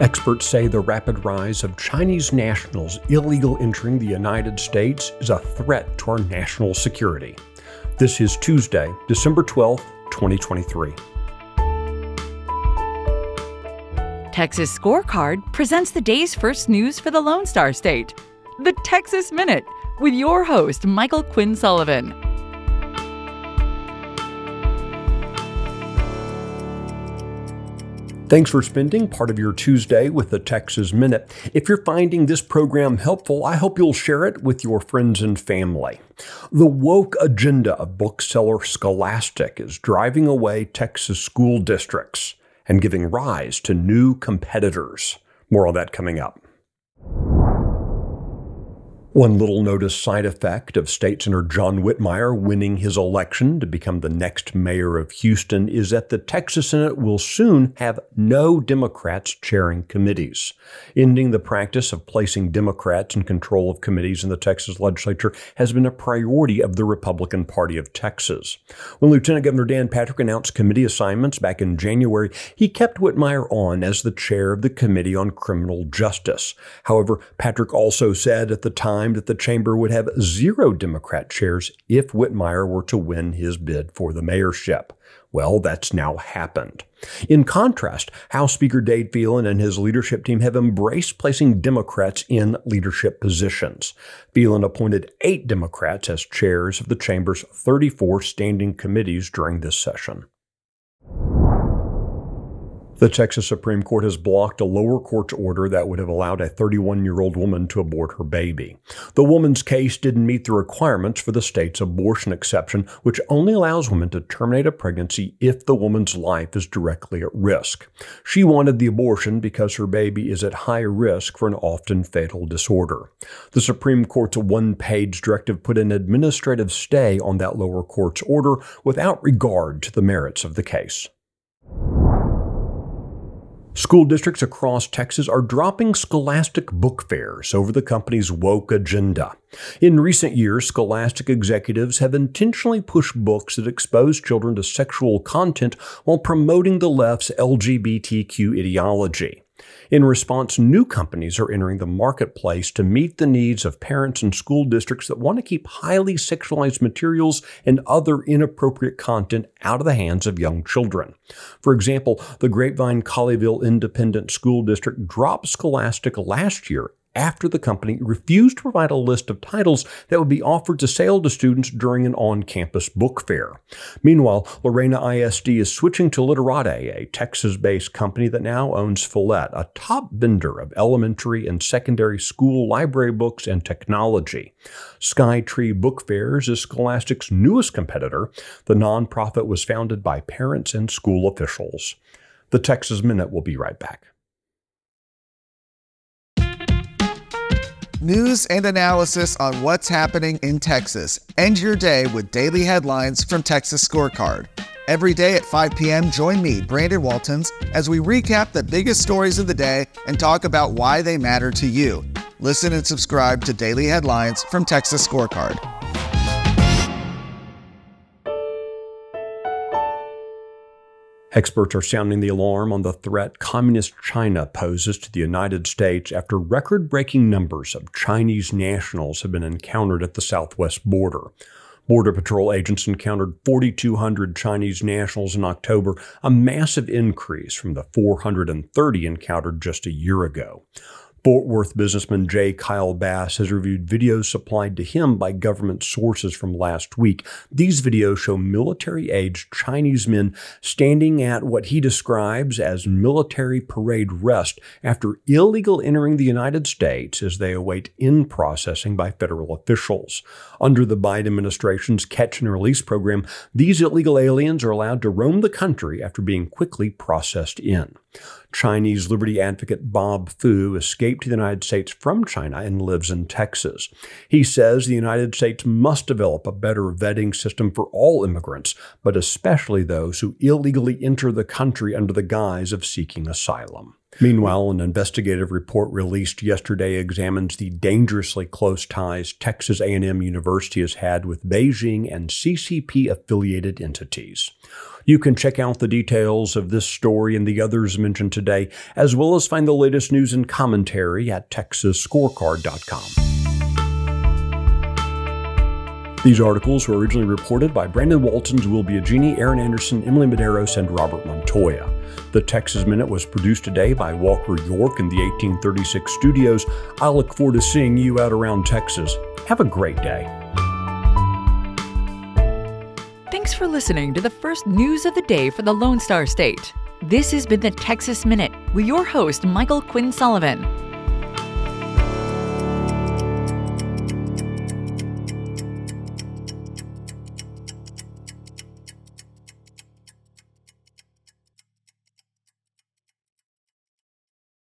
Experts say the rapid rise of Chinese nationals illegal entering the United States is a threat to our national security. This is Tuesday, December 12, 2023. Texas Scorecard presents the day's first news for the Lone Star State. The Texas Minute, with your host, Michael Quinn Sullivan. Thanks for spending part of your Tuesday with the Texas Minute. If you're finding this program helpful, I hope you'll share it with your friends and family. The woke agenda of bookseller Scholastic is driving away Texas school districts and giving rise to new competitors. More on that coming up. One little noticed side effect of State Senator John Whitmire winning his election to become the next mayor of Houston is that the Texas Senate will soon have no Democrats chairing committees. Ending the practice of placing Democrats in control of committees in the Texas legislature has been a priority of the Republican Party of Texas. When Lieutenant Governor Dan Patrick announced committee assignments back in January, he kept Whitmire on as the chair of the Committee on Criminal Justice. However, Patrick also said at the time that the chamber would have zero Democrat chairs if Whitmire were to win his bid for the mayorship. Well, that's now happened. In contrast, House Speaker Dade Phelan and his leadership team have embraced placing Democrats in leadership positions. Phelan appointed eight Democrats as chairs of the chamber's 34 standing committees during this session. The Texas Supreme Court has blocked a lower court's order that would have allowed a 31 year old woman to abort her baby. The woman's case didn't meet the requirements for the state's abortion exception, which only allows women to terminate a pregnancy if the woman's life is directly at risk. She wanted the abortion because her baby is at high risk for an often fatal disorder. The Supreme Court's one page directive put an administrative stay on that lower court's order without regard to the merits of the case. School districts across Texas are dropping scholastic book fairs over the company's woke agenda. In recent years, scholastic executives have intentionally pushed books that expose children to sexual content while promoting the left's LGBTQ ideology. In response, new companies are entering the marketplace to meet the needs of parents and school districts that want to keep highly sexualized materials and other inappropriate content out of the hands of young children. For example, the Grapevine Colleyville Independent School District dropped Scholastic last year after the company refused to provide a list of titles that would be offered to sale to students during an on campus book fair. Meanwhile, Lorena ISD is switching to Literate, a Texas based company that now owns Follett, a top vendor of elementary and secondary school library books and technology. Skytree Book Fairs is Scholastic's newest competitor. The nonprofit was founded by parents and school officials. The Texas Minute will be right back. News and analysis on what's happening in Texas. End your day with daily headlines from Texas Scorecard. Every day at 5 p.m., join me, Brandon Waltens, as we recap the biggest stories of the day and talk about why they matter to you. Listen and subscribe to Daily Headlines from Texas Scorecard. Experts are sounding the alarm on the threat Communist China poses to the United States after record breaking numbers of Chinese nationals have been encountered at the southwest border. Border Patrol agents encountered 4,200 Chinese nationals in October, a massive increase from the 430 encountered just a year ago. Fort Worth businessman J. Kyle Bass has reviewed videos supplied to him by government sources from last week. These videos show military aged Chinese men standing at what he describes as military parade rest after illegal entering the United States as they await in processing by federal officials. Under the Biden administration's catch and release program, these illegal aliens are allowed to roam the country after being quickly processed in. Chinese liberty advocate Bob Fu escaped to the United States from China and lives in Texas. He says the United States must develop a better vetting system for all immigrants, but especially those who illegally enter the country under the guise of seeking asylum. Meanwhile, an investigative report released yesterday examines the dangerously close ties Texas A&M University has had with Beijing and CCP affiliated entities. You can check out the details of this story and the others mentioned today, as well as find the latest news and commentary at texasscorecard.com. These articles were originally reported by Brandon Waltens, Will Biagini, Aaron Anderson, Emily Medeiros, and Robert Montoya. The Texas Minute was produced today by Walker York in the 1836 studios. I look forward to seeing you out around Texas. Have a great day. Thanks for listening to the first news of the day for the Lone Star State. This has been the Texas Minute with your host, Michael Quinn Sullivan.